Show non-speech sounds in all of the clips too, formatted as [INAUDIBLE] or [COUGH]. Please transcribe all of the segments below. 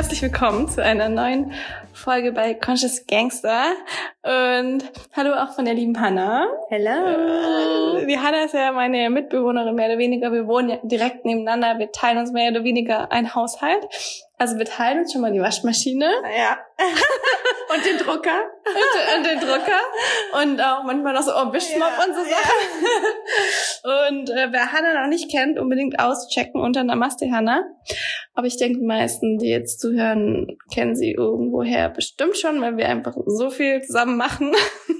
herzlich willkommen zu einer neuen Folge bei Conscious Gangster. Und hallo auch von der lieben Hanna. Hello. Äh, Die Hanna ist ja meine Mitbewohnerin mehr oder weniger. Wir wohnen ja direkt nebeneinander. Wir teilen uns mehr oder weniger ein Haushalt. Also wir teilen uns schon mal die Waschmaschine Ja. [LAUGHS] Und den Drucker. und, und den Drucker und auch manchmal noch so oh, Wischmopp Ja, und so Sachen. [LAUGHS] Und äh, wer Hanna noch nicht kennt, unbedingt auschecken unter Namaste Hanna. Aber ich denke, die meisten, die jetzt zuhören, kennen sie irgendwoher bestimmt schon, weil wir einfach so viel zusammen machen,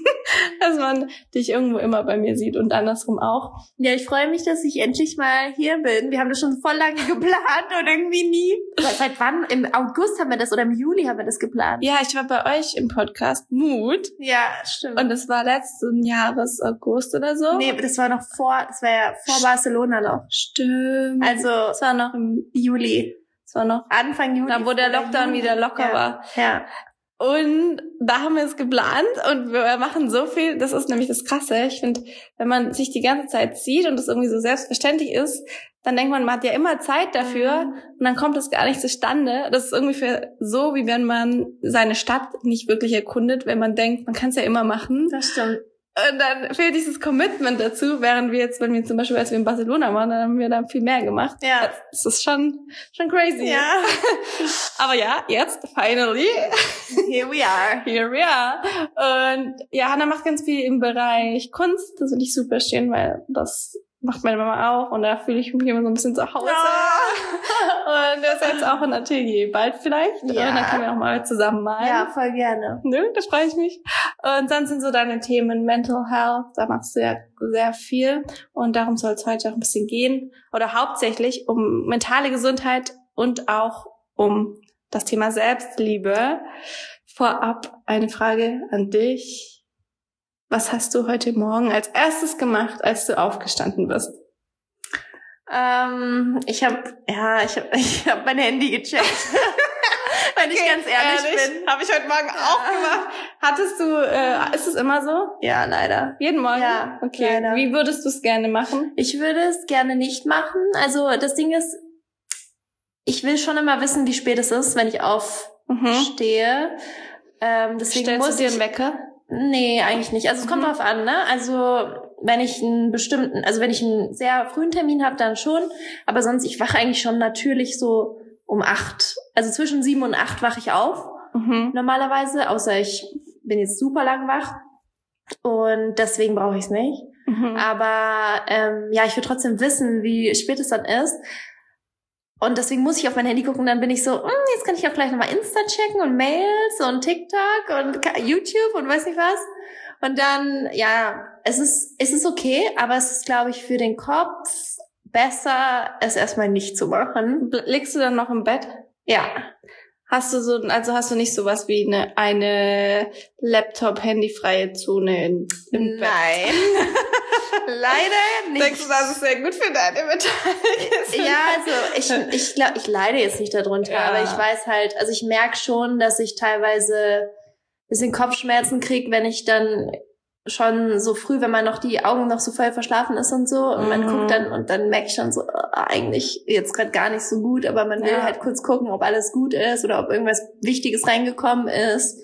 [LAUGHS] dass man dich irgendwo immer bei mir sieht und andersrum auch. Ja, ich freue mich, dass ich endlich mal hier bin. Wir haben das schon voll lange geplant und irgendwie nie. Seit wann? Im August haben wir das oder im Juli haben wir das geplant. Ja, ich war bei euch im Podcast Mut Ja, stimmt. und es war letzten Jahres August oder so. nee, das war noch vor, das war ja vor Barcelona noch. Stimmt. Also es war noch im, Juli. es war noch Anfang Juli. da, wo der Lockdown wieder locker ja. war. Ja. Und da haben wir es geplant und wir machen so viel. Das ist nämlich das Krasse. Ich finde, wenn man sich die ganze Zeit sieht und das irgendwie so selbstverständlich ist, dann denkt man, man hat ja immer Zeit dafür Mhm. und dann kommt es gar nicht zustande. Das ist irgendwie für so, wie wenn man seine Stadt nicht wirklich erkundet, wenn man denkt, man kann es ja immer machen. Das stimmt. Und dann fehlt dieses Commitment dazu, während wir jetzt, wenn wir zum Beispiel, als wir in Barcelona waren, dann haben wir da viel mehr gemacht. Ja. Das ist schon, schon crazy. Ja. [LAUGHS] Aber ja, jetzt, finally, Here we are. [LAUGHS] here we are. Und ja, Hannah macht ganz viel im Bereich Kunst. Das finde ich super schön, weil das macht meine Mama auch. Und da fühle ich mich immer so ein bisschen zu Hause. [LAUGHS] Und das ist jetzt auch ein Atelier. Bald vielleicht. Ja. Und dann können wir auch mal zusammen malen. Ja, voll gerne. Ne, da freue ich mich. Und dann sind so deine Themen Mental Health, da machst du ja sehr viel und darum soll es heute auch ein bisschen gehen oder hauptsächlich um mentale Gesundheit und auch um das Thema Selbstliebe. Vorab eine Frage an dich. Was hast du heute Morgen als erstes gemacht, als du aufgestanden bist? Ähm, ich habe ja, ich habe [LAUGHS] ich hab mein Handy gecheckt. [LAUGHS] Wenn ich ganz ehrlich, bin. habe ich heute Morgen auch gemacht. Hattest du, äh, ist es immer so? Ja, leider. Jeden Morgen? Ja, Okay. leider. Wie würdest du es gerne machen? Ich würde es gerne nicht machen. Also das Ding ist, ich will schon immer wissen, wie spät es ist, wenn ich aufstehe. Ähm, deswegen Stellst muss du dir ich, einen Wecker? Nee, eigentlich nicht. Also es kommt Mhm. drauf an, ne? Also wenn ich einen bestimmten, also wenn ich einen sehr frühen Termin habe, dann schon. Aber sonst, ich wache eigentlich schon natürlich so um acht. Also zwischen sieben und acht wache ich auf Mhm. normalerweise, außer ich bin jetzt super lang wach. Und deswegen brauche ich es nicht. Mhm. Aber ähm, ja, ich will trotzdem wissen, wie spät es dann ist. Und deswegen muss ich auf mein Handy gucken, dann bin ich so, hm, jetzt kann ich auch gleich nochmal Insta checken und Mails und TikTok und YouTube und weiß nicht was. Und dann, ja, es ist, es ist okay, aber es ist, glaube ich, für den Kopf besser, es erstmal nicht zu machen. Liegst du dann noch im Bett? Ja. Hast du so, also hast du nicht sowas wie eine, eine Laptop-Handyfreie Zone in, im Bett? Nein. [LAUGHS] Leider nicht. Denkst du, das ist sehr gut für deine mentale Ja, also ich, ich glaube, ich leide jetzt nicht darunter, Ja. aber ich weiß halt, also ich merke schon, dass ich teilweise ein bisschen Kopfschmerzen krieg, wenn ich dann schon so früh, wenn man noch die Augen noch so voll verschlafen ist und so und man Mhm. guckt dann und dann merke ich schon so, äh, eigentlich jetzt gerade gar nicht so gut, aber man will Ja. halt kurz gucken, ob alles gut ist oder ob irgendwas Wichtiges reingekommen ist.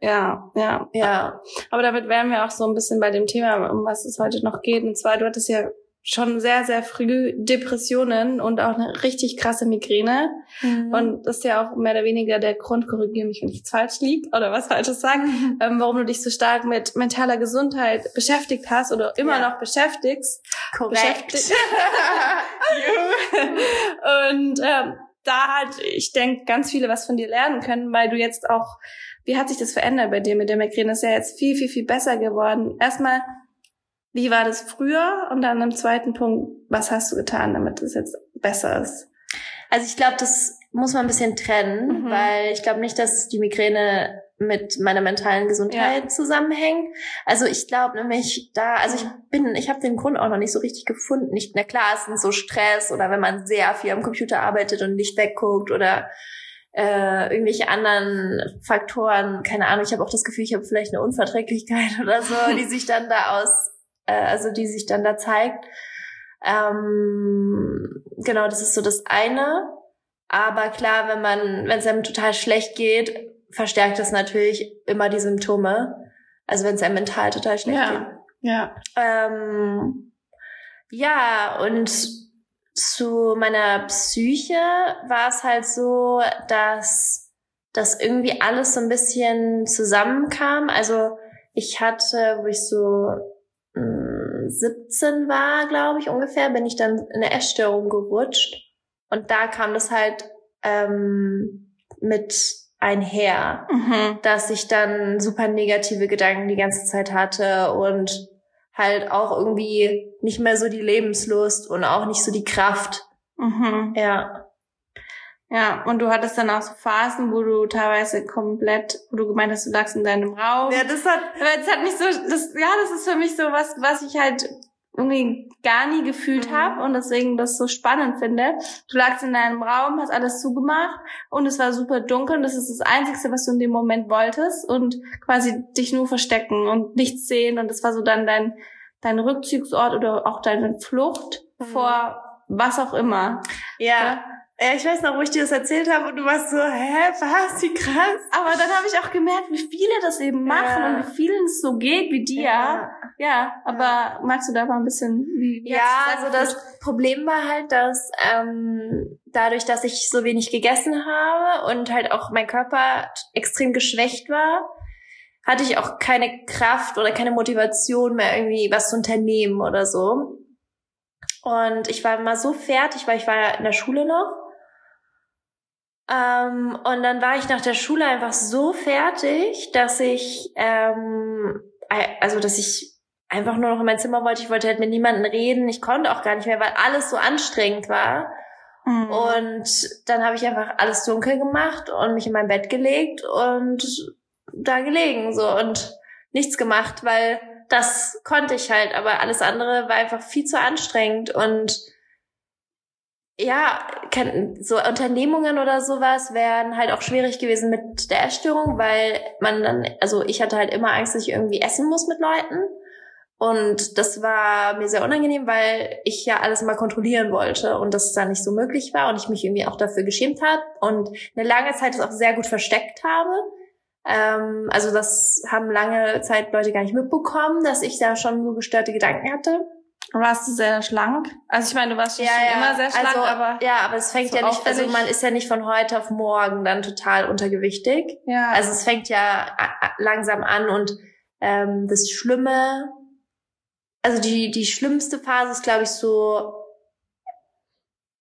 Ja, ja. Ja, Aber damit wären wir auch so ein bisschen bei dem Thema, um was es heute noch geht. Und zwar, du hattest ja schon sehr, sehr früh Depressionen und auch eine richtig krasse Migräne. Mhm. Und das ist ja auch mehr oder weniger der Grund, korrigiere mich, wenn ich jetzt falsch liege oder was Falsches sage, ähm, warum du dich so stark mit mentaler Gesundheit beschäftigt hast oder immer Ja. noch beschäftigst. korrekt. beschäftigt. [LAUGHS] [LAUGHS] und ähm, da halt, ich denke, ganz viele was von dir lernen können, weil du jetzt auch, wie hat sich das verändert bei dir mit der Migräne? ist ja jetzt viel, viel, viel besser geworden. Erstmal, wie war das früher? Und dann im zweiten Punkt, was hast du getan, damit es jetzt besser ist? Also ich glaube, das muss man ein bisschen trennen, Mhm. weil ich glaube nicht, dass die Migräne mit meiner mentalen Gesundheit zusammenhängt. Also ich glaube nämlich da, also ich bin, ich habe den Grund auch noch nicht so richtig gefunden. Nicht, na klar, es sind so Stress oder wenn man sehr viel am Computer arbeitet und nicht wegguckt oder äh, irgendwelche anderen Faktoren, keine Ahnung, ich habe auch das Gefühl, ich habe vielleicht eine Unverträglichkeit [LAUGHS] oder so, die sich dann da aus, äh, also die sich dann da zeigt. Ähm, genau, das ist so das eine. Aber klar, wenn man, wenn es einem total schlecht geht, verstärkt das natürlich immer die Symptome. Also wenn es einem mental total schlecht Ja. geht. Ja. Ähm, ja, und zu meiner Psyche war es halt so, dass das irgendwie alles so ein bisschen zusammenkam. Also ich hatte, wo ich so 17 war, glaube ich ungefähr, bin ich dann in eine Essstörung gerutscht. Und da kam das halt ähm, mit einher Mhm. dass ich dann super negative Gedanken die ganze Zeit hatte und halt auch irgendwie nicht mehr so die Lebenslust und auch nicht so die Kraft. Mhm. Ja. Ja, und du hattest dann auch so Phasen, wo du teilweise komplett, wo du gemeint hast, du lagst in deinem Raum. das hat Aber das hat mich so, das, ja, das ist für mich so was, was ich halt irgendwie gar nie gefühlt Mhm. habe und deswegen das so spannend finde. Du lagst in deinem Raum, hast alles zugemacht und es war super dunkel und das ist das Einzige, was du in dem Moment wolltest und quasi dich nur verstecken und nichts sehen und das war so dann dein, dein Rückzugsort oder auch deine Flucht Mhm. vor was auch immer. ja. Ja, ich weiß noch, wo ich dir das erzählt habe und du warst so, hä, was, wie krass. Aber dann habe ich auch gemerkt, wie viele das eben machen Ja. und wie vielen es so geht wie dir. Ja, aber magst du da mal ein bisschen wie, Ja, also das Problem war halt, dass ähm, dadurch, dass ich so wenig gegessen habe und halt auch mein Körper extrem geschwächt war, hatte ich auch keine Kraft oder keine Motivation mehr irgendwie was zu unternehmen oder so. Und ich war immer so fertig, weil ich war ja in der Schule noch. Ähm, und dann war ich nach der Schule einfach so fertig, dass ich, ähm, also dass ich einfach nur noch in mein Zimmer wollte. Ich wollte halt mit niemandem reden. Ich konnte auch gar nicht mehr, weil alles so anstrengend war. Mhm. Und dann habe ich einfach alles dunkel gemacht und mich in mein Bett gelegt und da gelegen so und nichts gemacht, weil das konnte ich halt, aber alles andere war einfach viel zu anstrengend und ja, kann, so Unternehmungen oder sowas wären halt auch schwierig gewesen mit der Essstörung, weil man dann, also ich hatte halt immer Angst, dass ich irgendwie essen muss mit Leuten. Und das war mir sehr unangenehm, weil ich ja alles mal kontrollieren wollte und das dann nicht so möglich war und ich mich irgendwie auch dafür geschämt habe und eine lange Zeit das auch sehr gut versteckt habe. Ähm, also das haben lange Zeit Leute gar nicht mitbekommen, dass ich da schon so gestörte Gedanken hatte. Warst du sehr schlank? Also ich meine, du warst schon immer sehr schlank, also, aber ja, aber es fängt so ja nicht, also man ist ja nicht von heute auf morgen dann total untergewichtig. ja. Also es fängt ja langsam an und ähm, das Schlimme, also die die schlimmste Phase ist, glaube ich, so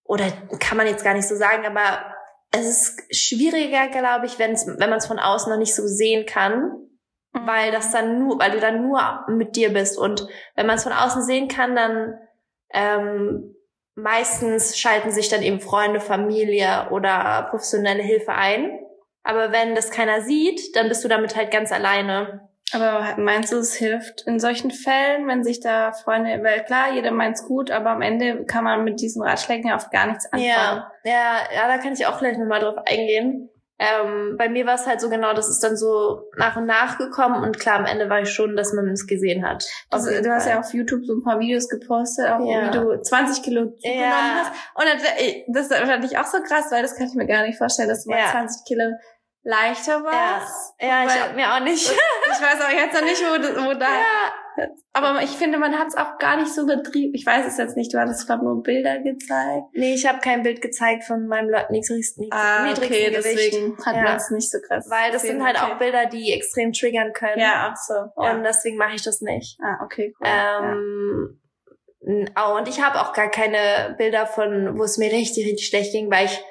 oder kann man jetzt gar nicht so sagen, aber es ist schwieriger, glaube ich, wenn's, wenn man es von außen noch nicht so sehen kann, Mhm. weil das dann nur, weil du dann nur mit dir bist und wenn man es von außen sehen kann, dann ähm, meistens schalten sich dann eben Freunde, Familie oder professionelle Hilfe ein. Aber wenn das keiner sieht, dann bist du damit halt ganz alleine. Aber meinst du, es hilft in solchen Fällen, wenn sich da Freunde, weil klar, jeder meint's gut, aber am Ende kann man mit diesen Ratschlägen ja oft gar nichts anfangen. Ja, ja, ja, da kann ich auch gleich nochmal drauf eingehen. Ähm, bei mir war es halt so genau, das ist dann so nach und nach gekommen und klar, am Ende war ich schon, dass man es gesehen hat. Also, du hast Fall. ja auf YouTube so ein paar Videos gepostet, auch Ja. wie du 20 Kilo zugenommen Ja. hast. Und das, das fand ich auch so krass, weil das kann ich mir gar nicht vorstellen, dass du mal Ja. 20 Kilo leichter ja, warst. ja ich Weil- mir auch nicht. Ich weiß auch jetzt noch nicht, wo, wo da. [LAUGHS] ja. Aber ich finde, man hat es auch gar nicht so betrieben. Ich weiß es jetzt nicht. Du hattest, glaube nur Bilder gezeigt. Nee, ich habe kein Bild gezeigt von meinem niedrigsten, Ah, niedrigsten okay, Gewicht. deswegen hat Ja. man es nicht so krass. Weil das gesehen. sind halt okay. auch Bilder, die extrem triggern können. Ja, ach so. Ja. Und deswegen mache ich das nicht. ah, okay, cool. ja. Ähm, n- oh, und ich habe auch gar keine Bilder von, wo es mir richtig, richtig schlecht ging, weil ich,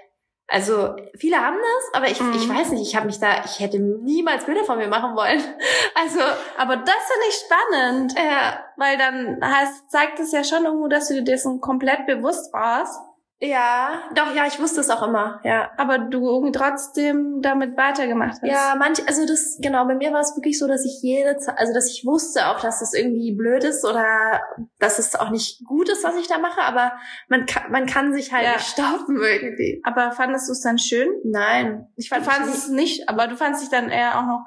also viele haben das, aber ich, Mhm. ich weiß nicht, ich habe mich da, ich hätte niemals Bilder von mir machen wollen. [LAUGHS] Also, Aber das finde ich spannend, ja, weil dann heißt, zeigt es ja schon irgendwo, dass du dir dessen komplett bewusst warst, ja, doch, ja, ich wusste es auch immer, ja. aber du irgendwie trotzdem damit weitergemacht hast. Ja, manch, also das, genau, bei mir war es wirklich so, dass ich jede Zeit, also dass ich wusste auch, dass das irgendwie blöd ist oder dass es auch nicht gut ist, was ich da mache, aber man kann, man kann sich halt Ja. nicht stoppen irgendwie. Aber fandest du es dann schön? Nein. Ich Du fand fandest es nicht, aber du fandest dich dann eher auch noch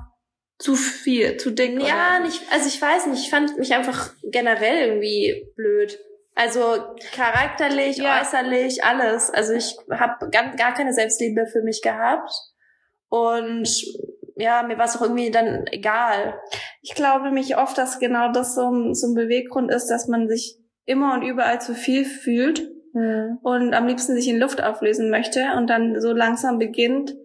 zu viel, zu dick. Ja, oder? nicht, also ich weiß nicht, ich fand mich einfach generell irgendwie blöd. Also charakterlich, ja. äußerlich, alles. Also ich habe gar, gar keine Selbstliebe für mich gehabt. Und ja, mir war es auch irgendwie dann egal. Ich glaube mich oft, dass genau das so ein, so ein Beweggrund ist, dass man sich immer und überall zu viel fühlt mhm. und am liebsten sich in Luft auflösen möchte und dann so langsam beginnt,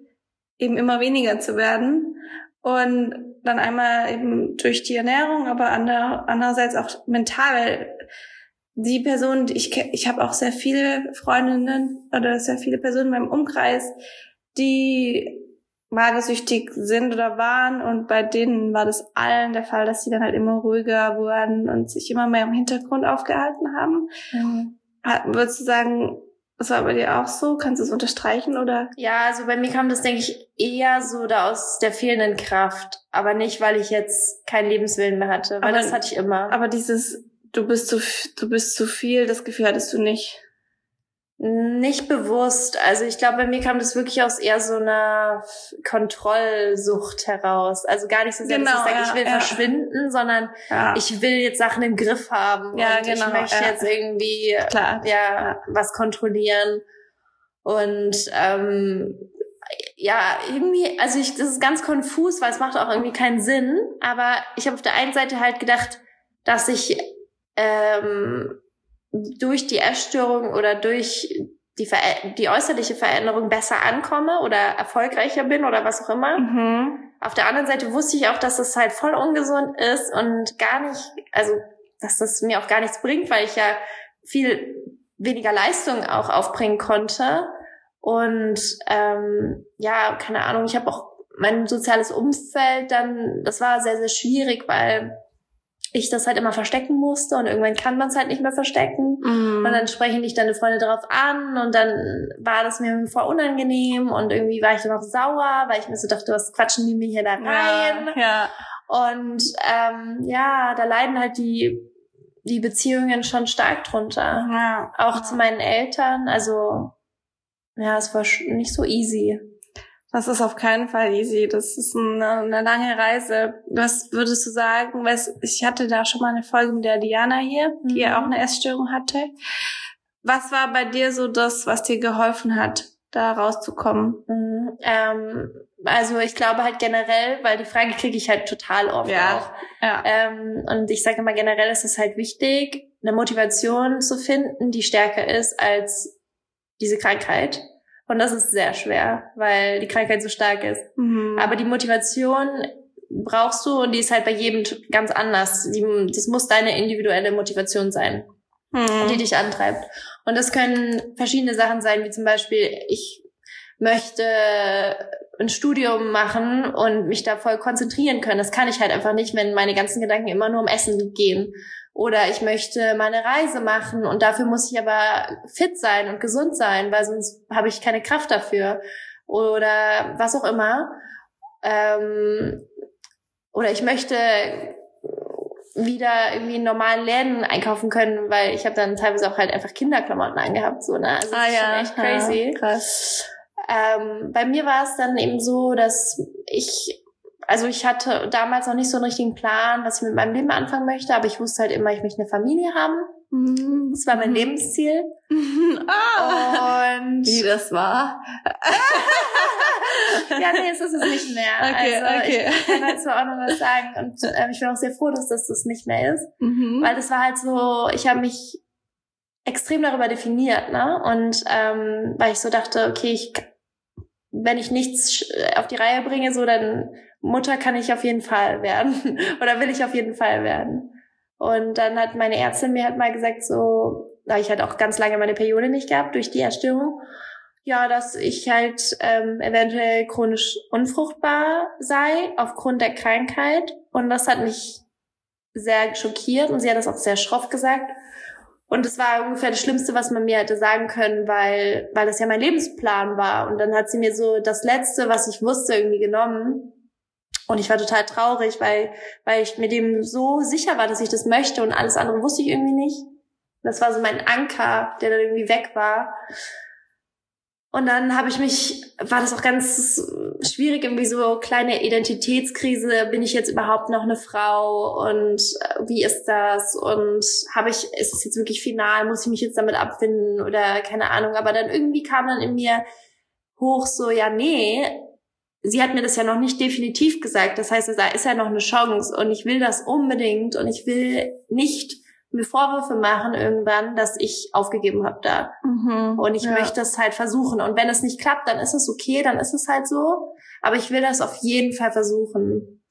eben immer weniger zu werden. Und dann einmal eben durch die Ernährung, aber ander, andererseits auch mental. Die Person, ich ich habe auch sehr viele Freundinnen oder sehr viele Personen in meinem Umkreis, die magersüchtig sind oder waren und bei denen war das allen der Fall, dass sie dann halt immer ruhiger wurden und sich immer mehr im Hintergrund aufgehalten haben. Mhm. Würdest du sagen, das war bei dir auch so? Kannst du es unterstreichen oder? Ja, also bei mir kam das, denke ich, eher so da aus der fehlenden Kraft. Aber nicht, weil ich jetzt keinen Lebenswillen mehr hatte, weil aber, das hatte ich immer. Aber dieses, du bist zu, du bist zu viel, das Gefühl hattest du nicht. Nicht bewusst. Also ich glaube, bei mir kam das wirklich aus eher so einer Kontrollsucht heraus. Also gar nicht so sehr, genau, dass ich sage, ja, ich will ja. verschwinden, sondern ja. ich will jetzt Sachen im Griff haben ja, und genau, ich möchte jetzt irgendwie Klar. Ja, was kontrollieren. Und ähm, ja, irgendwie, also ich, das ist ganz konfus, weil es macht auch irgendwie keinen Sinn. Aber ich habe auf der einen Seite halt gedacht, dass ich ähm, durch die Essstörung oder durch die, Ver die äußerliche Veränderung besser ankomme oder erfolgreicher bin oder was auch immer. Mhm. Auf der anderen Seite wusste ich auch, dass es halt voll ungesund ist und gar nicht, also dass das mir auch gar nichts bringt, weil ich ja viel weniger Leistung auch aufbringen konnte. Und ähm, ja, keine Ahnung, ich habe auch mein soziales Umfeld dann, das war sehr, sehr schwierig, weil ich das halt immer verstecken musste und irgendwann kann man es halt nicht mehr verstecken. Mm. Und dann sprechen dich deine Freunde darauf an und dann war das mir voll unangenehm und irgendwie war ich dann auch sauer, weil ich mir so dachte, was quatschen die mir hier da rein? Ja, ja. Und ähm, ja, da leiden halt die die Beziehungen schon stark drunter. Ja. Auch zu meinen Eltern. Also ja, es war nicht so easy. Das ist auf keinen Fall easy. Das ist eine, eine lange Reise. Was würdest du sagen? Ich hatte da schon mal eine Folge mit der Diana hier, die ja mhm. auch eine Essstörung hatte. Was war bei dir so das, was dir geholfen hat, da rauszukommen? Mhm. Ähm, also ich glaube halt generell, weil die Frage kriege ich halt total oft ja. auch. Ja. Ähm, und ich sage immer generell ist es halt wichtig, eine Motivation zu finden, die stärker ist als diese Krankheit. Und das ist sehr schwer, weil die Krankheit so stark ist. Mhm. Aber die Motivation brauchst du und die ist halt bei jedem ganz anders. Die, das muss deine individuelle Motivation sein, mhm. die dich antreibt. Und das können verschiedene Sachen sein, wie zum Beispiel, ich möchte ein Studium machen und mich da voll konzentrieren können. Das kann ich halt einfach nicht, wenn meine ganzen Gedanken immer nur um Essen gehen. Oder ich möchte meine Reise machen und dafür muss ich aber fit sein und gesund sein, weil sonst habe ich keine Kraft dafür. Oder was auch immer. Ähm, oder ich möchte wieder irgendwie in normalen Läden einkaufen können, weil ich habe dann teilweise auch halt einfach Kinderklamotten angehabt. So, ne? Also das ah, ist ja. schon echt crazy. Ja, krass. Ähm, bei mir war es dann eben so, dass ich also ich hatte damals noch nicht so einen richtigen Plan, was ich mit meinem Leben anfangen möchte, aber ich wusste halt immer, ich möchte eine Familie haben. Mhm. Das war mein Lebensziel. [LAUGHS] ah, und wie das war? [LAUGHS] ja, nee, es ist es nicht mehr. [LAUGHS] Okay, also okay. ich kann dazu auch noch was sagen und äh, ich bin auch sehr froh, dass das das nicht mehr ist, mhm. weil das war halt so, ich habe mich extrem darüber definiert, ne? Und ähm, weil ich so dachte, okay, ich wenn ich nichts auf die Reihe bringe, so dann Mutter kann ich auf jeden Fall werden [LAUGHS] oder will ich auf jeden Fall werden. Und dann hat meine Ärztin mir halt mal gesagt, so, da ich halt auch ganz lange meine Periode nicht gehabt durch die Erstörung, ja, dass ich halt ähm, eventuell chronisch unfruchtbar sei aufgrund der Krankheit. Und das hat mich sehr schockiert und sie hat das auch sehr schroff gesagt. Und es war ungefähr das Schlimmste, was man mir hätte sagen können, weil, weil das ja mein Lebensplan war. Und dann hat sie mir so das Letzte, was ich wusste, irgendwie genommen. Und ich war total traurig, weil, weil ich mir dem so sicher war, dass ich das möchte und alles andere wusste ich irgendwie nicht. Das war so mein Anker, der dann irgendwie weg war. Und dann habe ich mich, war das auch ganz schwierig, irgendwie so kleine Identitätskrise. Bin ich jetzt überhaupt noch eine Frau? Und äh, wie ist das? Und habe ich, ist es jetzt wirklich final? Muss ich mich jetzt damit abfinden? Oder keine Ahnung. Aber dann irgendwie kam dann in mir hoch so, ja, nee, sie hat mir das ja noch nicht definitiv gesagt. Das heißt, da ist ja noch eine Chance und ich will das unbedingt und ich will nicht mir Vorwürfe machen irgendwann, dass ich aufgegeben habe da. Mhm, und ich ja. möchte es halt versuchen. Und wenn es nicht klappt, dann ist es okay, dann ist es halt so. Aber ich will das auf jeden Fall versuchen.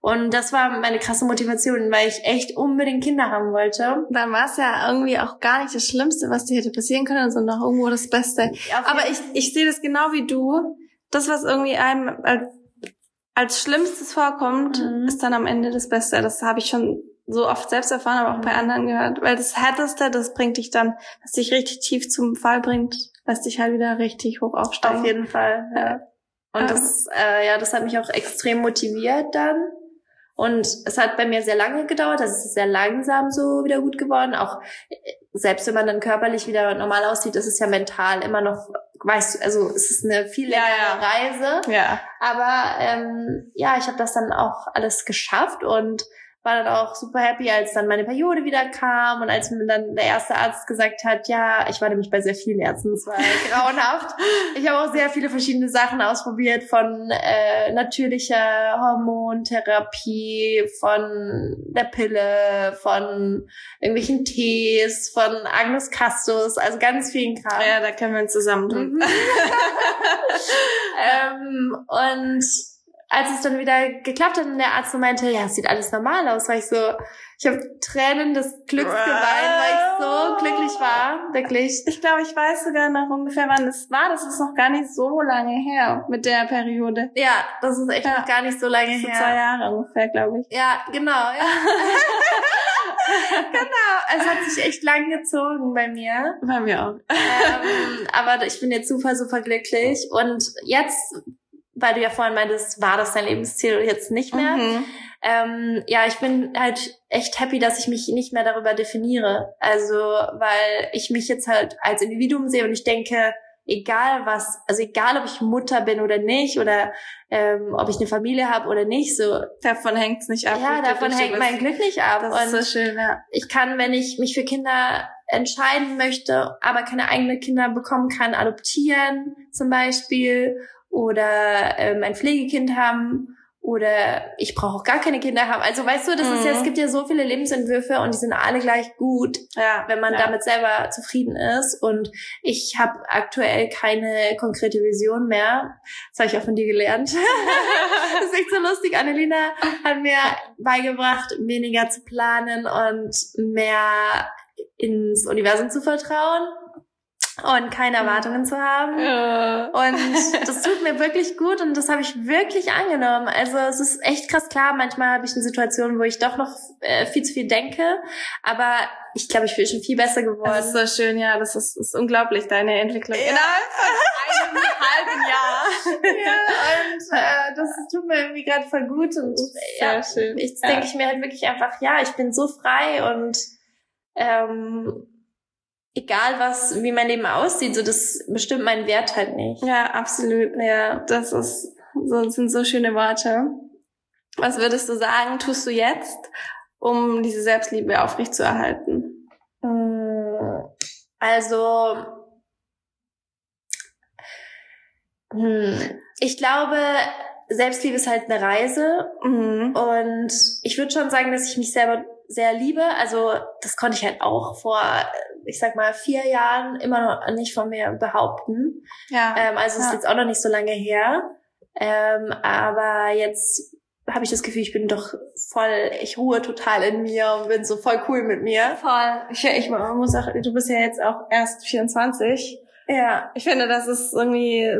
Und das war meine krasse Motivation, weil ich echt unbedingt Kinder haben wollte. Dann war es ja irgendwie auch gar nicht das Schlimmste, was dir hätte passieren können, sondern auch irgendwo das Beste. Aber ich, ich sehe das genau wie du. Das, was irgendwie einem als, als Schlimmstes vorkommt, mhm. ist dann am Ende das Beste. Das habe ich schon so oft selbst erfahren, aber auch bei anderen gehört. Weil das Härteste, das bringt dich dann, was dich richtig tief zum Fall bringt, lässt dich halt wieder richtig hoch aufsteigen. Auf jeden Fall, ja. Und ja. das, äh, ja, das hat mich auch extrem motiviert dann. Und es hat bei mir sehr lange gedauert, also es ist sehr langsam so wieder gut geworden. Auch selbst wenn man dann körperlich wieder normal aussieht, ist es ja mental immer noch, weißt du, also es ist eine viel längere ja, ja. Reise. Ja. Aber ähm, ja, ich habe das dann auch alles geschafft und war dann auch super happy, als dann meine Periode wieder kam und als mir dann der erste Arzt gesagt hat, ja, ich war nämlich bei sehr vielen Ärzten, es war [LAUGHS] grauenhaft. Ich habe auch sehr viele verschiedene Sachen ausprobiert, von äh, natürlicher Hormontherapie, von der Pille, von irgendwelchen Tees, von Agnes Castus, also ganz vielen Kram. Ja, da können wir uns zusammen tun. Mhm. [LAUGHS] [LAUGHS] ähm, und als es dann wieder geklappt hat und der Arzt meinte, ja, es sieht alles normal aus, war ich so, ich habe Tränen des Glücks geweint, weil ich so glücklich war, wirklich. Ich glaube, ich weiß sogar noch ungefähr, wann es war. Das ist noch gar nicht so lange her mit der Periode. Ja, das ist echt ja. noch gar nicht so lange her. Zwei Jahre ungefähr, glaube ich. Ja, genau. Ja. [LAUGHS] genau, es hat sich echt lang gezogen bei mir. Bei mir auch. Ähm, aber ich bin jetzt super, super glücklich. Und jetzt weil du ja vorhin meintest, war das dein Lebensziel jetzt nicht mehr? Mhm. Ähm, ja, ich bin halt echt happy, dass ich mich nicht mehr darüber definiere. Also, weil ich mich jetzt halt als Individuum sehe und ich denke, egal was, also egal ob ich Mutter bin oder nicht oder ähm, ob ich eine Familie habe oder nicht, so davon hängt's nicht ab. Ja, davon hängt mein Glück nicht ab. Das und ist so schön, ja. Ich kann, wenn ich mich für Kinder entscheiden möchte, aber keine eigenen Kinder bekommen kann, adoptieren zum Beispiel oder ähm, ein Pflegekind haben oder ich brauche auch gar keine Kinder haben. Also weißt du, das mhm. ist ja, es mhm. gibt ja so viele Lebensentwürfe und die sind alle gleich gut, ja, wenn man ja. damit selber zufrieden ist. Und ich habe aktuell keine konkrete Vision mehr. Das habe ich auch von dir gelernt. [LAUGHS] das ist echt so lustig. Annelina hat mir beigebracht, weniger zu planen und mehr ins Universum zu vertrauen und keine Erwartungen zu haben. Ja. Und das tut mir wirklich gut und das habe ich wirklich angenommen. Also es ist echt krass klar, manchmal habe ich eine Situation, wo ich doch noch äh, viel zu viel denke, aber ich glaube, ich bin schon viel besser geworden. Das ist so schön, ja, das ist, ist unglaublich, deine Entwicklung. Ja. Innerhalb von einem halben Jahr. ja, und äh, das tut mir irgendwie gerade voll gut und Sehr ja, schön. jetzt ja. denke ich mir halt wirklich einfach, ja, ich bin so frei und ähm, egal was, wie mein Leben aussieht, so das bestimmt meinen Wert halt nicht. Ja, absolut. Ja, das ist, so, sind so schöne Worte. Was würdest du sagen, tust du jetzt, um diese Selbstliebe aufrechtzuerhalten? Hm, also, hm, ich glaube, Selbstliebe ist halt eine Reise mhm. und ich würde schon sagen, dass ich mich selber sehr liebe. Also das konnte ich halt auch vor ich sag mal, vier Jahren immer noch nicht von mir behaupten. Ja. Ähm, also ja. ist jetzt auch noch nicht so lange her. Ähm, aber jetzt habe ich das Gefühl, ich bin doch voll, ich ruhe total in mir und bin so voll cool mit mir. Voll. Ich, ich muss auch, du bist ja jetzt auch erst 24. Ja. Ich finde, das ist irgendwie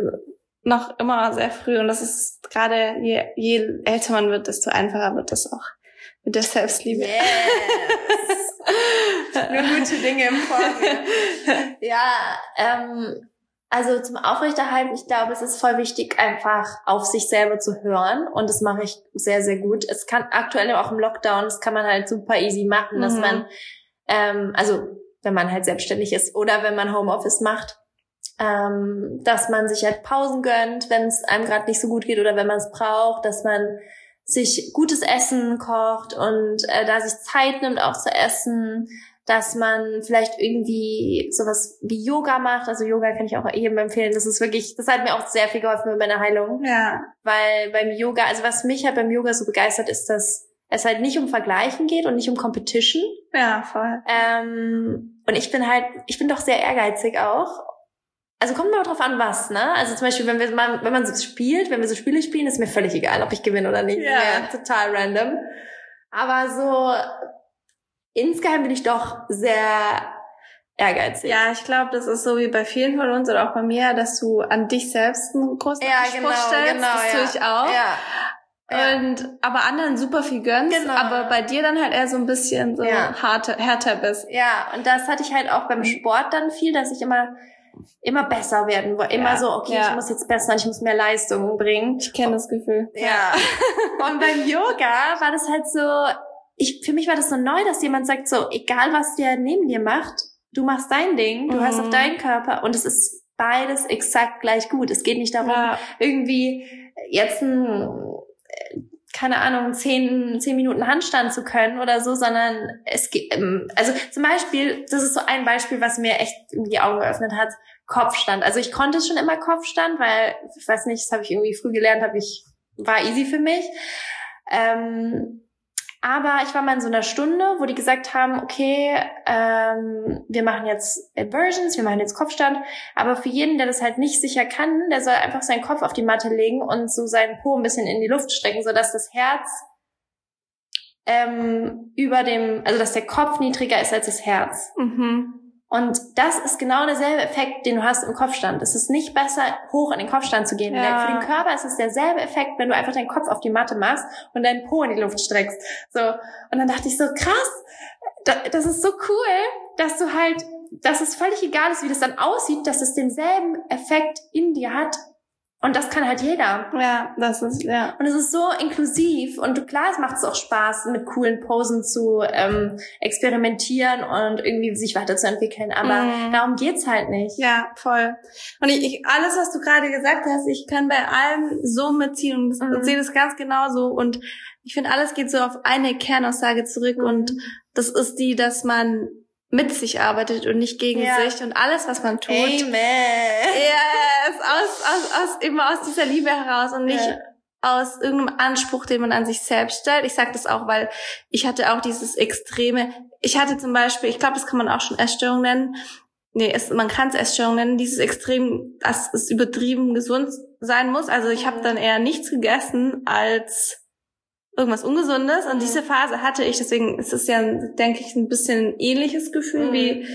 noch immer sehr früh und das ist gerade, je, je älter man wird, desto einfacher wird das auch mit der Selbstliebe. Yes. Nur gute Dinge im Vorbild. [LAUGHS] ja, ähm, also zum Aufrechterhalten, ich glaube, es ist voll wichtig, einfach auf sich selber zu hören. Und das mache ich sehr, sehr gut. Es kann aktuell auch im Lockdown, das kann man halt super easy machen, mhm. dass man, ähm, also wenn man halt selbstständig ist oder wenn man Homeoffice macht, ähm, dass man sich halt Pausen gönnt, wenn es einem gerade nicht so gut geht oder wenn man es braucht, dass man sich gutes Essen kocht und äh, da sich Zeit nimmt auch zu essen, dass man vielleicht irgendwie sowas wie Yoga macht. Also Yoga kann ich auch jedem empfehlen. Das ist wirklich, das hat mir auch sehr viel geholfen mit meiner Heilung. Ja. Weil beim Yoga, also was mich halt beim Yoga so begeistert, ist, dass es halt nicht um Vergleichen geht und nicht um Competition. Ja, voll. Ähm, und ich bin halt, ich bin doch sehr ehrgeizig auch. Also kommt mal drauf an, was, ne? Also zum Beispiel, wenn wir mal, wenn man so spielt, wenn wir so Spiele spielen, ist mir völlig egal, ob ich gewinne oder nicht. Ja. ja total random. Aber so insgeheim bin ich doch sehr ehrgeizig. Ja, ich glaube, das ist so wie bei vielen von uns oder auch bei mir, dass du an dich selbst einen großen ja, Anspruch genau, stellst. genau, das tue ja. ich auch. Ja. Ja. Und aber anderen super viel gönnst, Genau. aber bei dir dann halt eher so ein bisschen so Ja. harte, härter bist. Ja, und das hatte ich halt auch beim Sport dann viel, dass ich immer immer besser werden wollte. Immer Ja, so, okay, ja. ich muss jetzt besser, ich muss mehr Leistung bringen. Ich kenne das Gefühl. Ja. [LAUGHS] Und beim Yoga war das halt so, ich, für mich war das so neu, dass jemand sagt so, egal was der neben dir macht, du machst dein Ding, du Mhm. hörst auf deinen Körper und es ist beides exakt gleich gut. Es geht nicht darum, Ja. irgendwie jetzt ein, keine Ahnung, zehn, zehn Minuten Handstand zu können oder so, sondern es geht, ähm, also zum Beispiel, das ist so ein Beispiel, was mir echt die Augen geöffnet hat, Kopfstand. Also ich konnte schon immer Kopfstand, weil, ich weiß nicht, das habe ich irgendwie früh gelernt, habe ich, war easy für mich. Ähm, aber ich war mal in so einer Stunde, wo die gesagt haben, okay, ähm, wir machen jetzt Inversions, wir machen jetzt Kopfstand, aber für jeden, der das halt nicht sicher kann, der soll einfach seinen Kopf auf die Matte legen und so seinen Po ein bisschen in die Luft strecken, sodass das Herz ähm, über dem, also dass der Kopf niedriger ist als das Herz. Mhm. Und das ist genau derselbe Effekt, den du hast im Kopfstand. Es ist nicht besser, hoch in den Kopfstand zu gehen. Ja. Für den Körper ist es derselbe Effekt, wenn du einfach deinen Kopf auf die Matte machst und deinen Po in die Luft streckst. So. Und dann dachte ich so, krass, da- das ist so cool, dass du halt, dass es völlig egal ist, wie das dann aussieht, dass es denselben Effekt in dir hat. Und das kann halt jeder. Ja, das ist, ja. Und es ist so inklusiv und klar, es macht es auch Spaß, mit coolen Posen zu ähm, experimentieren und irgendwie sich weiterzuentwickeln. Aber Mhm. darum geht's halt nicht. Ja, voll. Und ich, ich alles, was du gerade gesagt hast, ich kann bei allem so mitziehen und, und sehe das ganz genauso. Und ich finde, alles geht so auf eine Kernaussage zurück. Mhm. Und das ist die, dass man mit sich arbeitet und nicht gegen Ja. sich. Und alles, was man tut, Amen. yes, aus, aus, aus, immer aus dieser Liebe heraus und nicht Ja. aus irgendeinem Anspruch, den man an sich selbst stellt. Ich sage das auch, weil ich hatte auch dieses extreme, ich hatte zum Beispiel, ich glaube, das kann man auch schon Essstörung nennen, nee, es, man kann es Essstörung nennen, dieses extrem, dass es übertrieben gesund sein muss. Also ich habe Mhm. dann eher nichts gegessen als irgendwas Ungesundes. Und diese Phase hatte ich, deswegen ist es ja, denke ich, ein bisschen ein ähnliches Gefühl Mhm. wie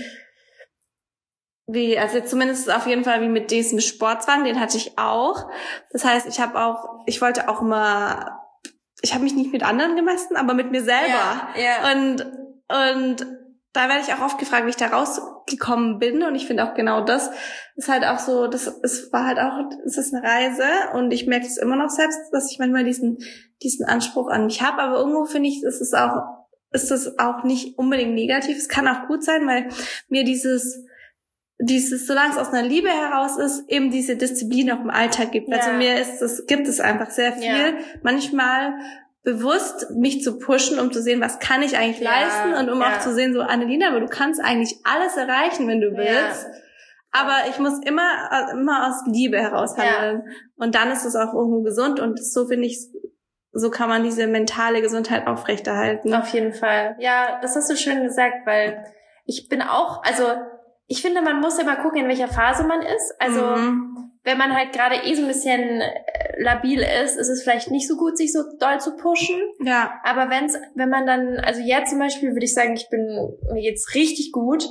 wie, also zumindest auf jeden Fall wie mit diesem Sportzwang, den hatte ich auch. Das heißt, ich habe auch, ich wollte auch immer, ich habe mich nicht mit anderen gemessen, aber mit mir selber. Ja, ja. Und, und da werde ich auch oft gefragt, wie ich da rausgekommen bin. Und ich finde auch genau das ist halt auch so, das es war halt auch, es ist eine Reise und ich merke es immer noch selbst, dass ich manchmal diesen, diesen Anspruch an mich habe. Aber irgendwo finde ich, ist es auch, ist es auch nicht unbedingt negativ. Es kann auch gut sein, weil mir dieses, dieses, solange es aus einer Liebe heraus ist, eben diese Disziplin auch im Alltag gibt. Ja. Also mir ist es, gibt es einfach sehr viel. Ja. Manchmal bewusst mich zu pushen, um zu sehen, was kann ich eigentlich Ja, leisten und um auch zu sehen, so Annelina, aber du kannst eigentlich alles erreichen, wenn du willst. Aber ich muss immer, immer aus Liebe heraus handeln. Und dann ist es auch irgendwo gesund und so finde ich, so kann man diese mentale Gesundheit aufrechterhalten. Auf jeden Fall. Ja, das hast du schön gesagt, weil ich bin auch, also ich finde, man muss immer gucken, in welcher Phase man ist. Also Mhm. wenn man halt gerade eh so ein bisschen äh, labil ist, ist es vielleicht nicht so gut, sich so doll zu pushen. ja, Aber wenn's, wenn man dann, also jetzt zum Beispiel würde ich sagen, ich bin, mir geht's richtig gut.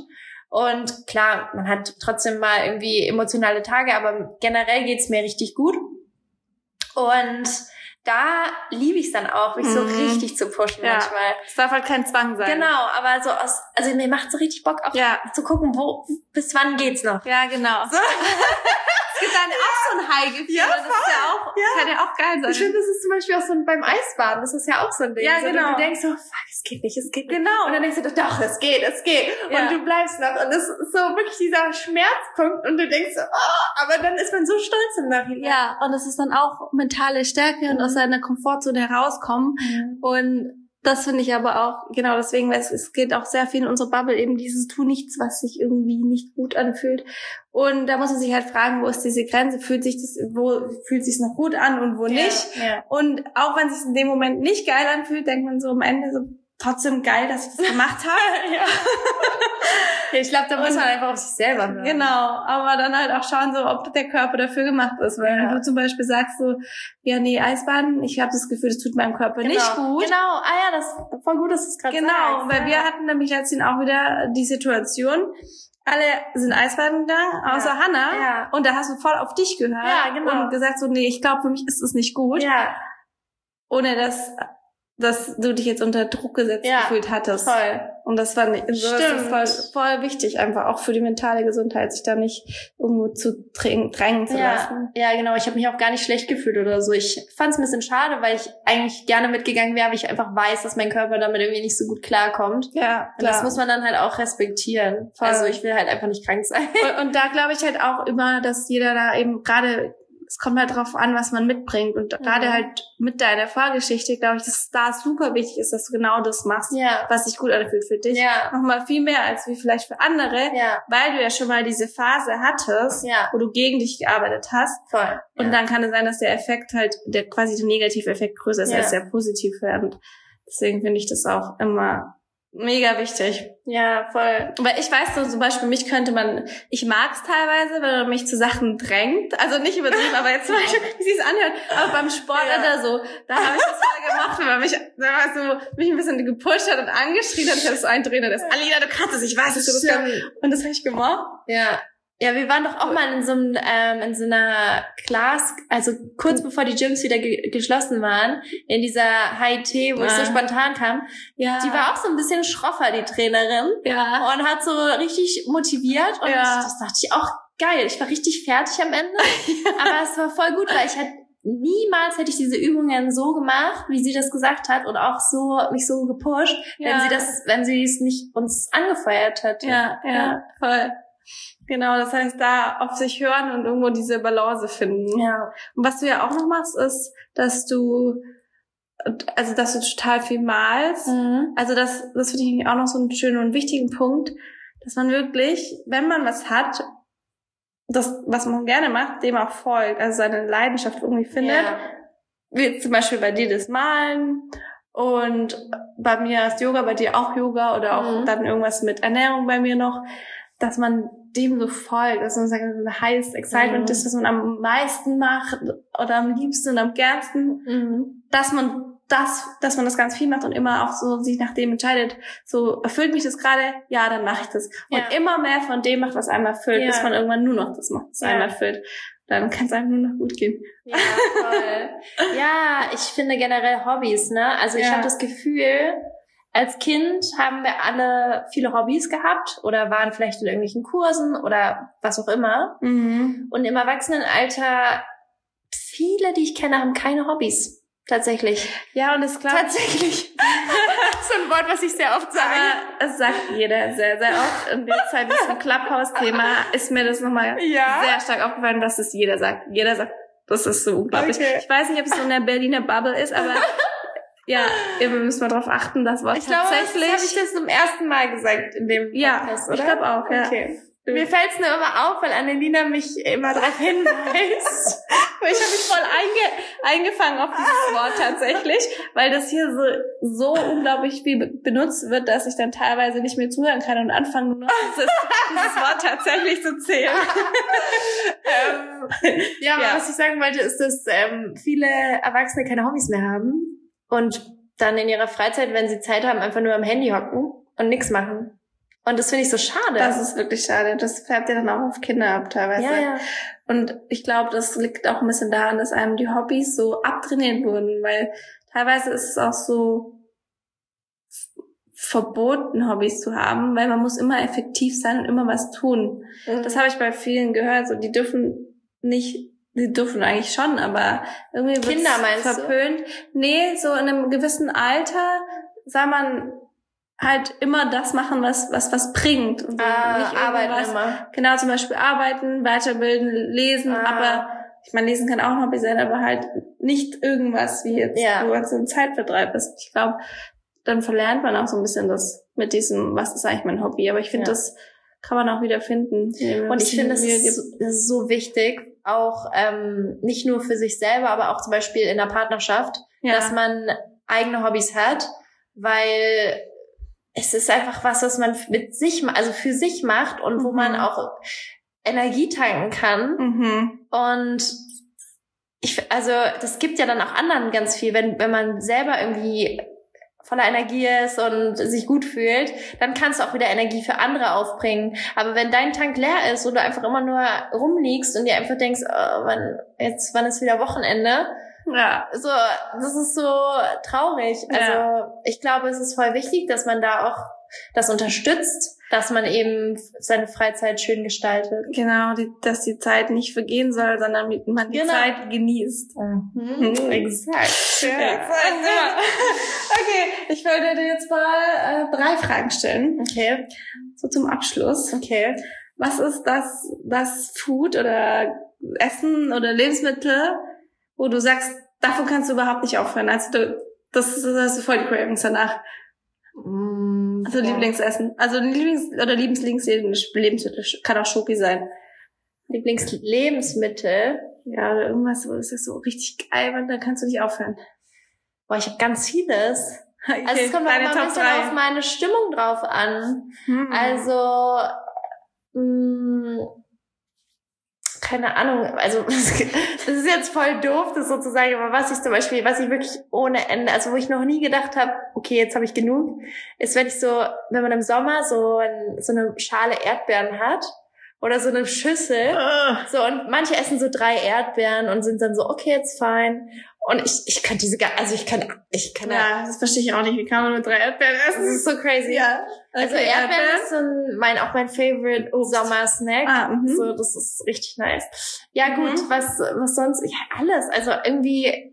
Und klar, man hat trotzdem mal irgendwie emotionale Tage, aber generell geht's mir richtig gut. Und da liebe ich es dann auch, mich so Mhm. richtig zu pushen Ja. manchmal. es darf halt kein Zwang sein. Genau, aber so aus, also mir macht so richtig Bock auch Ja, zu gucken, wo, bis wann geht's noch. ja, genau. [LAUGHS] gibt dann auch so ein High-Gefühl. Ja, das ist ja auch, Ja. kann ja auch geil sein. Ich finde, das ist zum Beispiel auch so ein- beim Eisbaden, das ist ja auch so ein Ding. Ja, so, genau. Du denkst so, fuck, es geht nicht, es geht nicht. Genau. Und dann denkst du, doch, es geht, es geht. Ja. Und du bleibst noch. Und das ist so wirklich dieser Schmerzpunkt. Und du denkst so, oh, aber dann ist man so stolz im Nachhinein. Ja, und es ist dann auch mentale Stärke und Mhm. aus seiner Komfortzone herauskommen. Und das finde ich aber auch, genau deswegen, weil es, es geht auch sehr viel in unsere Bubble, eben dieses Tu nichts, was sich irgendwie nicht gut anfühlt. Und da muss man sich halt fragen, wo ist diese Grenze? Fühlt sich das, wo fühlt sich noch gut an und wo nicht? Ja. Und auch wenn es sich in dem Moment nicht geil anfühlt, denkt man so am Ende so, trotzdem geil, dass ich das gemacht habe. [LAUGHS] ja. [LAUGHS] ja, ich glaube, da muss man einfach auf sich selber hören. Genau, aber dann halt auch schauen, so ob der Körper dafür gemacht ist. Weil Ja. wenn du zum Beispiel sagst so, ja, nee, Eisbaden, ich habe das Gefühl, das tut meinem Körper Genau. nicht gut. Genau, ah ja, das voll gut, dass du es gerade Genau, sagst. weil ja. wir hatten nämlich letztens auch wieder die Situation, alle sind Eisbaden gegangen, außer Ja. Hannah. Ja. Und da hast du voll auf dich gehört Ja, genau. und gesagt so, nee, ich glaube, für mich ist es nicht gut, Ja, ohne dass dass du dich jetzt unter Druck gesetzt Ja, gefühlt hattest. voll. Und das fand ich so, voll, voll wichtig, einfach auch für die mentale Gesundheit, sich da nicht irgendwo zu drängen, drängen zu Ja, lassen. ja, genau. Ich habe mich auch gar nicht schlecht gefühlt oder so. Ich fand es ein bisschen schade, weil ich eigentlich gerne mitgegangen wäre, weil ich einfach weiß, dass mein Körper damit irgendwie nicht so gut klarkommt. Ja, Und das muss man dann halt auch respektieren. Voll. Also ich will halt einfach nicht krank sein. und, und da glaube ich halt auch immer, dass jeder da eben gerade, es kommt halt drauf an, was man mitbringt. Und gerade Mhm. halt mit deiner Vorgeschichte, glaube ich, dass es da super wichtig ist, dass du genau das machst, Ja. was sich gut anfühlt für dich. Ja. Nochmal viel mehr als wie vielleicht für andere, Ja. weil du ja schon mal diese Phase hattest, Ja. wo du gegen dich gearbeitet hast. Voll. Und ja. dann kann es sein, dass der Effekt halt, der quasi der negative Effekt größer ist Ja. als der positive. Und deswegen finde ich das auch immer mega wichtig. Ja, voll. Weil ich weiß so, zum Beispiel, mich könnte man, ich mag es teilweise, wenn man mich zu Sachen drängt. Also nicht übertrieben, aber jetzt zum [LAUGHS] Beispiel, wie sie es anhört, aber beim Sport Ja. oder so, da habe ich das mal gemacht, wenn man mich, da war so, mich ein bisschen gepusht hat und angeschrien hat. Ich hatte so einen Trainer, das, Alina, du kannst es, ich weiß, dass du das kannst. Und das habe ich gemacht. Ja. Ja, wir waren doch auch mal in so einem, ähm, in so einer Class, also kurz bevor die Gyms wieder ge geschlossen waren, in dieser HIT, wo ich so spontan kam. Ja. Die war auch so ein bisschen schroffer, die Trainerin. ja. Und hat so richtig motiviert und Ja. das dachte ich auch geil. Ich war richtig fertig am Ende. [LAUGHS] Aber es war voll gut, weil ich halt niemals hätte ich diese Übungen so gemacht, wie sie das gesagt hat und auch so mich so gepusht, wenn Ja. sie das, wenn sie es nicht uns angefeuert hätte. Ja, ja, voll. Genau, das heißt, da auf sich hören und irgendwo diese Balance finden. Ja. Und was du ja auch noch machst, ist, dass du, also, dass du total viel malst. Mhm. Also, das, das finde ich auch noch so einen schönen und wichtigen Punkt, dass man wirklich, wenn man was hat, das, was man gerne macht, dem auch folgt, also seine Leidenschaft irgendwie findet. Ja. Wie zum Beispiel bei dir das Malen und bei mir ist Yoga, bei dir auch Yoga oder auch Mhm. dann irgendwas mit Ernährung bei mir noch, dass man dem so folgt, dass man sagt, so ein highest excitement Mhm. ist, was man am meisten macht oder am liebsten und am gernsten, Mhm. dass man das, dass man das ganz viel macht und immer auch so sich nach dem entscheidet, so erfüllt mich das gerade, ja, dann mache ich das. Und Ja. immer mehr von dem macht, was einem erfüllt, Ja. bis man irgendwann nur noch das macht, was Ja. einem erfüllt. Dann kann es einem nur noch gut gehen. Ja, voll. [LAUGHS] ja, ich finde generell Hobbys, ne? Also ich habe das Gefühl, als Kind haben wir alle viele Hobbys gehabt oder waren vielleicht in irgendwelchen Kursen oder was auch immer. Mhm. Und im Erwachsenenalter, viele, die ich kenne, haben keine Hobbys. Tatsächlich. Ja, und es glaubt Tatsächlich. [LAUGHS] so ein Wort, was ich sehr oft sage. Aber es sagt jeder sehr, sehr oft. Und jetzt halt diesem Clubhouse-Thema ist mir das nochmal Ja? sehr stark aufgefallen, dass es jeder sagt. Jeder sagt, das ist so unglaublich. Okay. Ich weiß nicht, ob es so in der Berliner Bubble ist, aber [LAUGHS] ja, wir müssen mal darauf achten, das Wort Ich glaube, tatsächlich. das habe ich das zum ersten Mal gesagt in dem ja, Podcast, ich oder? glaube auch, ja. Okay. Mir fällt's nur immer auf, weil Annelina mich immer [LAUGHS] darauf hinweist. [LAUGHS] Ich habe mich voll einge eingefangen auf dieses [LAUGHS] Wort tatsächlich, weil das hier so, so unglaublich viel be- benutzt wird, dass ich dann teilweise nicht mehr zuhören kann und anfange nur dieses, dieses Wort tatsächlich zu zählen. ähm, ja, Ja. was ich sagen wollte, ist, dass ähm, viele Erwachsene keine Hobbys mehr haben und dann in ihrer Freizeit, wenn sie Zeit haben, einfach nur am Handy hocken und nichts machen. Und das finde ich so schade. Das ist wirklich schade. Das färbt ja dann auch auf Kinder ab teilweise. ja, ja. Und ich glaube, das liegt auch ein bisschen daran, dass einem die Hobbys so abtrainiert wurden, weil teilweise ist es auch so verboten, Hobbys zu haben, weil man muss immer effektiv sein und immer was tun. Das habe ich bei vielen gehört. So, die dürfen nicht, die dürfen eigentlich schon, aber irgendwie wird's Kinder meinst du? verpönt. Nee, so in einem gewissen Alter soll man halt immer das machen, was was was bringt. Und so Ah, nicht arbeiten immer. Genau, zum Beispiel arbeiten, weiterbilden, lesen, Ah. aber ich meine, lesen kann auch ein Hobby sein, aber halt nicht irgendwas wie jetzt, Ja. wo es ein Zeitvertreib ist. Ich glaube, dann verlernt man auch so ein bisschen das mit diesem, was ist eigentlich mein Hobby? Aber ich finde, Ja. das kann man auch wieder finden. man Und ich finde, so- das ist so wichtig, auch ähm, nicht nur für sich selber, aber auch zum Beispiel in der Partnerschaft, ja. dass man eigene Hobbys hat, weil es ist einfach was, was man mit sich, also für sich macht und wo Mhm. man auch Energie tanken kann. mhm. Und ich, also das gibt ja dann auch anderen ganz viel, wenn, wenn man selber irgendwie voller Energie ist und sich gut fühlt, dann kannst du auch wieder Energie für andere aufbringen. Aber wenn dein Tank leer ist und du einfach immer nur rumliegst und dir einfach denkst, oh, wann, jetzt, wann ist wieder Wochenende? Ja. So, das ist so traurig. Also Ja. ich glaube, es ist voll wichtig, dass man da auch das unterstützt, dass man eben seine Freizeit schön gestaltet. Genau, die, dass die Zeit nicht vergehen soll, sondern man die Genau. Zeit genießt. Mhm. Exakt. Ja. [LAUGHS] Okay, ich wollte dir jetzt mal äh, drei Fragen stellen, Okay. so zum Abschluss. Okay. Was ist das, das Food oder Essen oder Lebensmittel, wo du sagst, davon kannst du überhaupt nicht aufhören? Also du, das, das hast du voll die Cravings danach. Mm, Also boah. Lieblingsessen. Also Lieblings- oder Lieblings-Lebensmittel kann auch Schoki sein. Lieblingslebensmittel. Ja, oder irgendwas, wo das ist so richtig geil, und dann kannst du nicht aufhören. Boah, ich habe ganz vieles. Okay, Also es kommt auch immer ein bisschen drei. auf meine Stimmung drauf an. Hm. Also, mh, keine Ahnung, also [LAUGHS] das ist jetzt voll doof, das sozusagen, aber was ich zum Beispiel, was ich wirklich ohne Ende, also wo ich noch nie gedacht habe, okay, jetzt habe ich genug, ist, wenn ich so, wenn man im Sommer so, ein, so eine Schale Erdbeeren hat oder so eine Schüssel, Ah. so und manche essen so drei Erdbeeren und sind dann so, okay, jetzt fein. Und ich, ich kann diese, also ich kann, ich kann, Ja, das verstehe ich auch nicht. Wie kann man mit drei Erdbeeren das essen? ist so crazy. Ja. Also Okay, Erdbeeren ist so ein, mein, auch mein favorite Obst. Sommersnack. Ah, mhm. So, das ist richtig nice. Ja, gut, Mhm. was, was sonst? Ja, alles. Also irgendwie,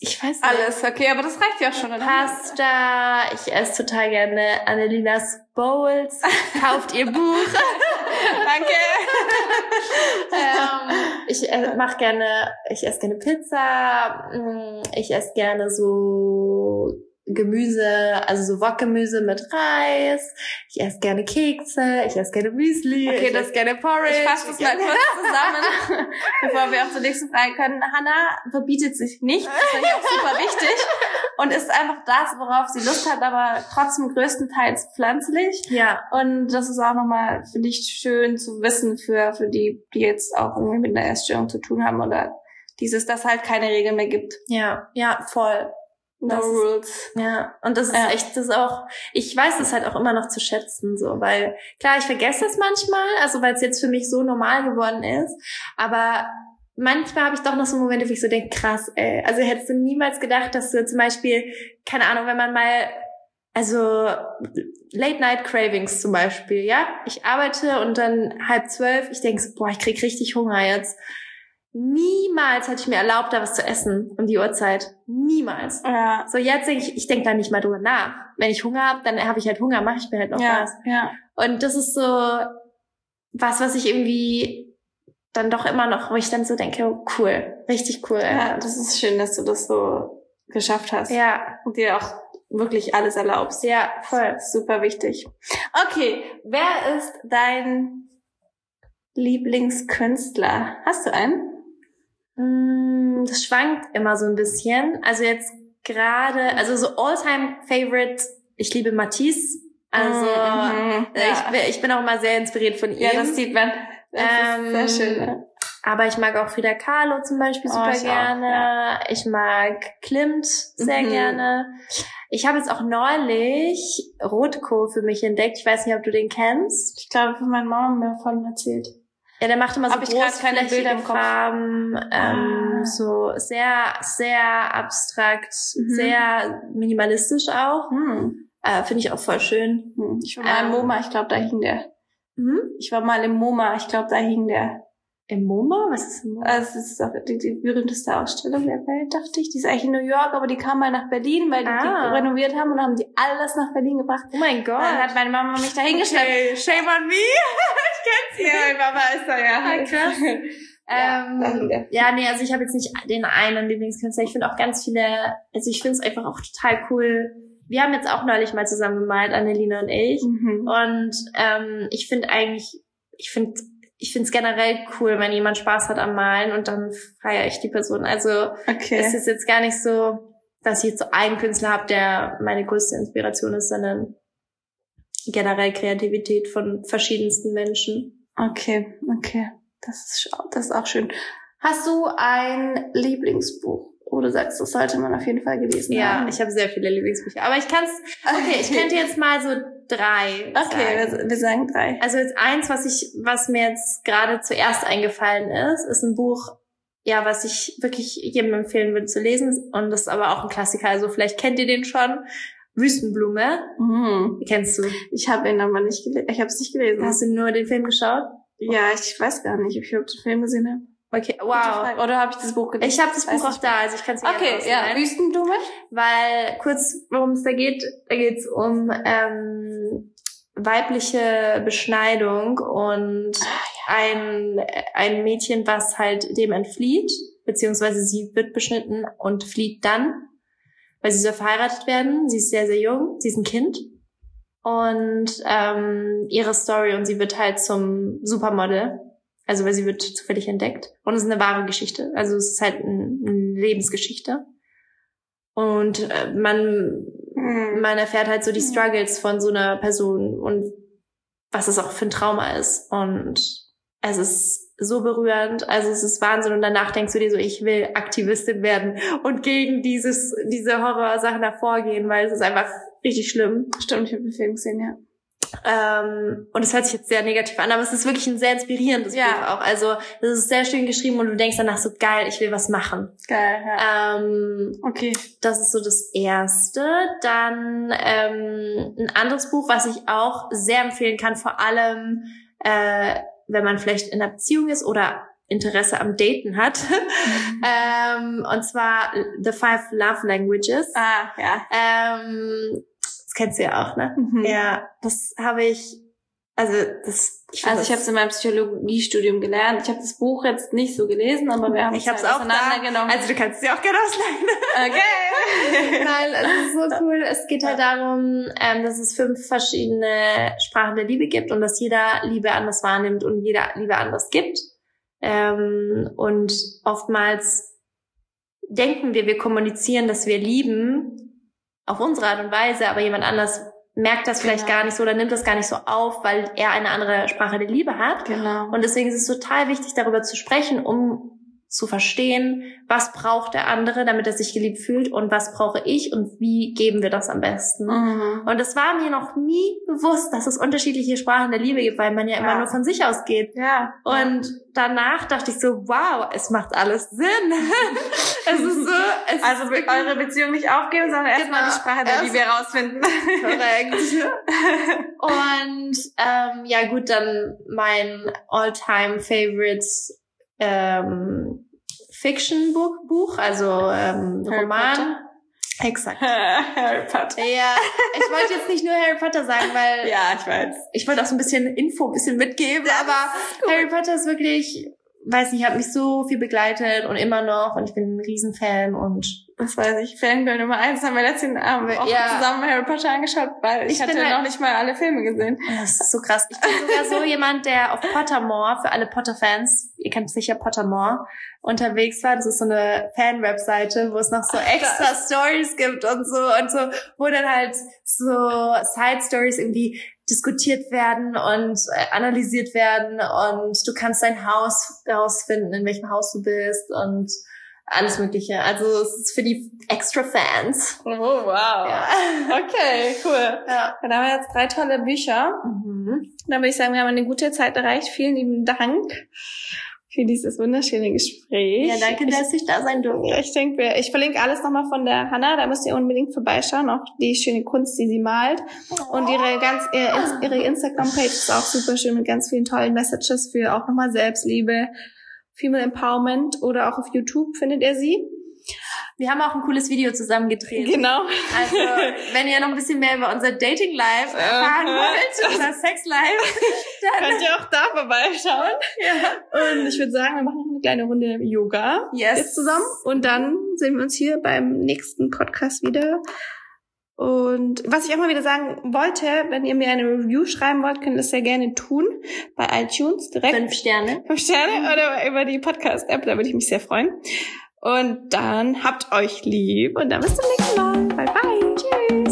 ich weiß nicht. Alles, okay, aber das reicht ja schon, oder? Pasta, ich esse total gerne Annelinas Bowls. [LAUGHS] Kauft ihr Buch. Danke. ähm, ich äh, mach gerne, ich esse gerne Pizza. mm, Ich esse gerne so Gemüse, also so Wokgemüse mit Reis. Ich esse gerne Kekse. Ich esse gerne Müsli. Okay, ich das- esse gerne Porridge. Ich fasse das mal kurz zusammen, [LAUGHS] bevor wir auch zur nächsten Frage können. Hannah verbietet sich nicht, das finde ich auch super wichtig und ist einfach das, worauf sie Lust hat, aber trotzdem größtenteils pflanzlich. Ja, Und das ist auch nochmal, finde ich, schön zu wissen für, für die, die jetzt auch irgendwie mit einer Essstörung zu tun haben oder dieses, dass halt keine Regeln mehr gibt. ja, ja, voll. No Das ist- rules. Ja, und das ist Ja. echt, das ist auch, ich weiß es halt auch immer noch zu schätzen, so, weil, klar, ich vergesse es manchmal, also weil es jetzt für mich so normal geworden ist, aber manchmal habe ich doch noch so Momente, wo ich so denke, krass, ey, also hättest du niemals gedacht, dass du zum Beispiel, keine Ahnung, wenn man mal, also Late-Night-Cravings zum Beispiel, ja, ich arbeite und dann halb zwölf, ich denke so, boah, ich krieg richtig Hunger jetzt. Niemals hätte ich mir erlaubt, da was zu essen um die Uhrzeit. Niemals. Ja. So, jetzt denke ich, ich denke da nicht mal drüber nach. Wenn ich Hunger habe, dann habe ich halt Hunger, mache ich mir halt noch Ja, was. ja. Und das ist so was, was ich irgendwie dann doch immer noch, wo ich dann so denke, oh, cool, richtig cool. Ja, das ist schön, dass du das so geschafft hast. ja, Und dir auch wirklich alles erlaubst. ja, voll. Super wichtig. Okay, wer ist dein Lieblingskünstler? Hast du einen? Mm, Das schwankt immer so ein bisschen. Also jetzt gerade, also so Alltime Favorite, ich liebe Matisse. Also Mhm, ja. ich, bin- ich bin auch immer sehr inspiriert von ihm. ja, das sieht man. Das Ähm, ist sehr schön. Ne? Aber ich mag auch Frida Kahlo zum Beispiel Oh, super ich auch, gerne. Ich mag Klimt sehr Mhm. gerne. Ich habe jetzt auch neulich Rotko für mich entdeckt. Ich weiß nicht, ob du den kennst. Ich glaube, meine Mama mir davon erzählt. Ja, der macht immer so großflächige im. Farben, ähm, Ah. so sehr, sehr abstrakt, Mhm. sehr minimalistisch auch. Hm. Äh, Finde ich auch voll schön. Hm. Ich war mal im Ähm. MoMA, ich glaube, da hing der. Mhm. Ich war mal im MoMA, ich glaube, da hing der. Im MoMA? Was ist im MoMA? Also das ist auch die, die berühmteste Ausstellung der Welt, dachte ich. Die ist eigentlich in New York, aber die kam mal nach Berlin, weil die, Ah. die renoviert haben und haben die alles nach Berlin gebracht. Oh mein Gott. Dann hat meine Mama mich dahin geschleppt. Okay, shame on me. [LAUGHS] ich kenn's Ja, meine Mama ist da ja. Ah, krass. [LAUGHS] Ja, Ähm, der- ja, nee, also ich habe jetzt nicht den einen Lieblingskünstler. Ich finde auch ganz viele, also ich finde es einfach auch total cool. Wir haben jetzt auch neulich mal zusammen gemalt, Annelina und ich. Mhm. Und ähm, ich finde eigentlich, ich finde ich finde es generell cool, wenn jemand Spaß hat am Malen und dann feiere ich die Person. Also Okay. es ist jetzt gar nicht so, dass ich jetzt so einen Künstler habe, der meine größte Inspiration ist, sondern generell Kreativität von verschiedensten Menschen. Okay, okay. Das ist, das ist auch schön. Hast du ein Lieblingsbuch, wo du sagst, das sollte man auf jeden Fall gelesen Ja, haben? ich habe sehr viele Lieblingsbücher. Aber ich kann's. Okay, ich könnte jetzt mal so drei. Okay, sagen. wir, wir sagen drei. Also jetzt eins, was ich, was mir jetzt gerade zuerst eingefallen ist, ist ein Buch, ja, was ich wirklich jedem empfehlen würde zu lesen. Und das ist aber auch ein Klassiker. Also vielleicht kennt ihr den schon. Wüstenblume. Mhm. Kennst du? Ich habe ihn aber nicht gelesen. Ich habe es nicht gelesen. Hast du nur den Film geschaut? ja, ich weiß gar nicht, ob ich überhaupt den Film gesehen habe. Okay, wow. Oder habe ich das Buch gelesen? Ich habe das Buch auch da, also ich kann es Okay, ja, Wüstenblume. Weil kurz, worum es da geht, da geht es um ähm, weibliche Beschneidung und ein, ein Mädchen, was halt dem entflieht, beziehungsweise sie wird beschnitten und flieht dann, weil sie soll verheiratet werden. Sie ist sehr, sehr jung, sie ist ein Kind. Und ähm, ihre Story und sie wird halt zum Supermodel. Also weil sie wird zufällig entdeckt. Und es ist eine wahre Geschichte. Also es ist halt ein, eine Lebensgeschichte. Und äh, man Mhm. man erfährt halt so die Mhm. Struggles von so einer Person und was es auch für ein Trauma ist. Und es ist so berührend, also es ist Wahnsinn. Und danach denkst du dir so, ich will Aktivistin werden und gegen dieses, diese Horrorsachen hervorgehen, weil es ist einfach richtig schlimm. Stimmt, ich habe den Film gesehen, ja. Ähm, und es hört sich jetzt sehr negativ an, aber es ist wirklich ein sehr inspirierendes Ja. Buch auch. Also es ist sehr schön geschrieben und du denkst danach so, geil, ich will was machen. Geil, ja. Ähm, Okay. das ist so das Erste. Dann ähm, ein anderes Buch, was ich auch sehr empfehlen kann, vor allem äh, wenn man vielleicht in einer Beziehung ist oder Interesse am Daten hat. [LAUGHS] ähm, und zwar The Five Love Languages. Ah, ja. Ähm, kennst du ja auch, ne? Mhm. Ja, das habe ich, also das, ich Also ich habe es in meinem Psychologiestudium gelernt. Ich habe das Buch jetzt nicht so gelesen, aber wir haben ich es halt auseinandergenommen. Also du kannst es ja auch gerne ausleihen. okay. [LAUGHS] Nein, es ist so cool. Es geht halt darum, ähm, dass es fünf verschiedene Sprachen der Liebe gibt und dass jeder Liebe anders wahrnimmt und jeder Liebe anders gibt. Ähm, und oftmals denken wir, wir kommunizieren, dass wir lieben auf unsere Art und Weise, aber jemand anders merkt das vielleicht Genau. gar nicht so oder nimmt das gar nicht so auf, weil er eine andere Sprache der Liebe hat. Genau. Und deswegen ist es total wichtig, darüber zu sprechen, um zu verstehen, was braucht der andere, damit er sich geliebt fühlt und was brauche ich und wie geben wir das am besten. Mhm. Und es war mir noch nie bewusst, dass es unterschiedliche Sprachen der Liebe gibt, weil man ja immer Ja. nur von sich ausgeht. Ja. Und danach dachte ich so, wow, es macht alles Sinn. [LAUGHS] es ist so, es ist Also wirklich eure Beziehung nicht aufgeben, sondern erstmal Genau. die Sprache der Liebe herausfinden. korrekt. [LAUGHS] Und ähm, ja gut, dann mein all-time favorites ähm, Fiction-Buch, Buch, also ähm, Harry Roman. Potter? Exakt. [LAUGHS] Harry Potter. Ja, ich wollte jetzt nicht nur Harry Potter sagen, weil [LAUGHS] Ja, ich weiß. ich wollte auch so ein bisschen Info, ein bisschen mitgeben, aber Harry Potter ist wirklich, weiß nicht, hat mich so viel begleitet und immer noch und ich bin ein Riesenfan und Das weiß ich. Fangirl Nummer eins haben wir letzten Abend auch Ja. zusammen Harry Potter angeschaut, weil ich, Ich hatte halt- noch nicht mal alle Filme gesehen. Das ist so krass. Ich bin sogar so [LAUGHS] jemand, der auf Pottermore, für alle Potter-Fans, ihr kennt sicher Pottermore, unterwegs war. Das ist so eine Fan-Webseite, wo es noch so extra Stories gibt und so und so, wo dann halt so Side-Stories irgendwie diskutiert werden und äh, analysiert werden und du kannst dein Haus herausfinden, in welchem Haus du bist und alles Mögliche. Also es ist für die extra Fans. Oh, wow. Ja. Okay, cool. [LAUGHS] ja. Dann haben wir jetzt drei tolle Bücher. Mhm. Dann würde ich sagen, wir haben eine gute Zeit erreicht. Vielen lieben Dank für dieses wunderschöne Gespräch. Ja, danke, ich, dass ich da sein durfte. Ich denke, ich verlinke alles nochmal von der Hanna. Da müsst ihr unbedingt vorbeischauen. Auch die schöne Kunst, die sie malt. Und ihre ganz, ihre, ihre Instagram-Page ist auch super schön mit ganz vielen tollen Messages für auch nochmal Selbstliebe Female Empowerment oder auch auf YouTube findet ihr sie. Wir haben auch ein cooles Video zusammen gedreht. Genau. Also, [LAUGHS] wenn ihr noch ein bisschen mehr über unser Dating Life erfahren wollt, unser Sex Life, [LAUGHS] dann könnt ihr auch da vorbeischauen. Ja. Und ich würde sagen, wir machen noch eine kleine Runde Yoga yes. jetzt zusammen. Und dann sehen wir uns hier beim nächsten Podcast wieder. Und was ich auch mal wieder sagen wollte, wenn ihr mir eine Review schreiben wollt, könnt ihr das sehr gerne tun bei iTunes direkt. Fünf Sterne. Fünf Sterne oder über die Podcast-App, da würde ich mich sehr freuen. Und dann habt euch lieb und dann bis zum nächsten Mal. Bye, bye.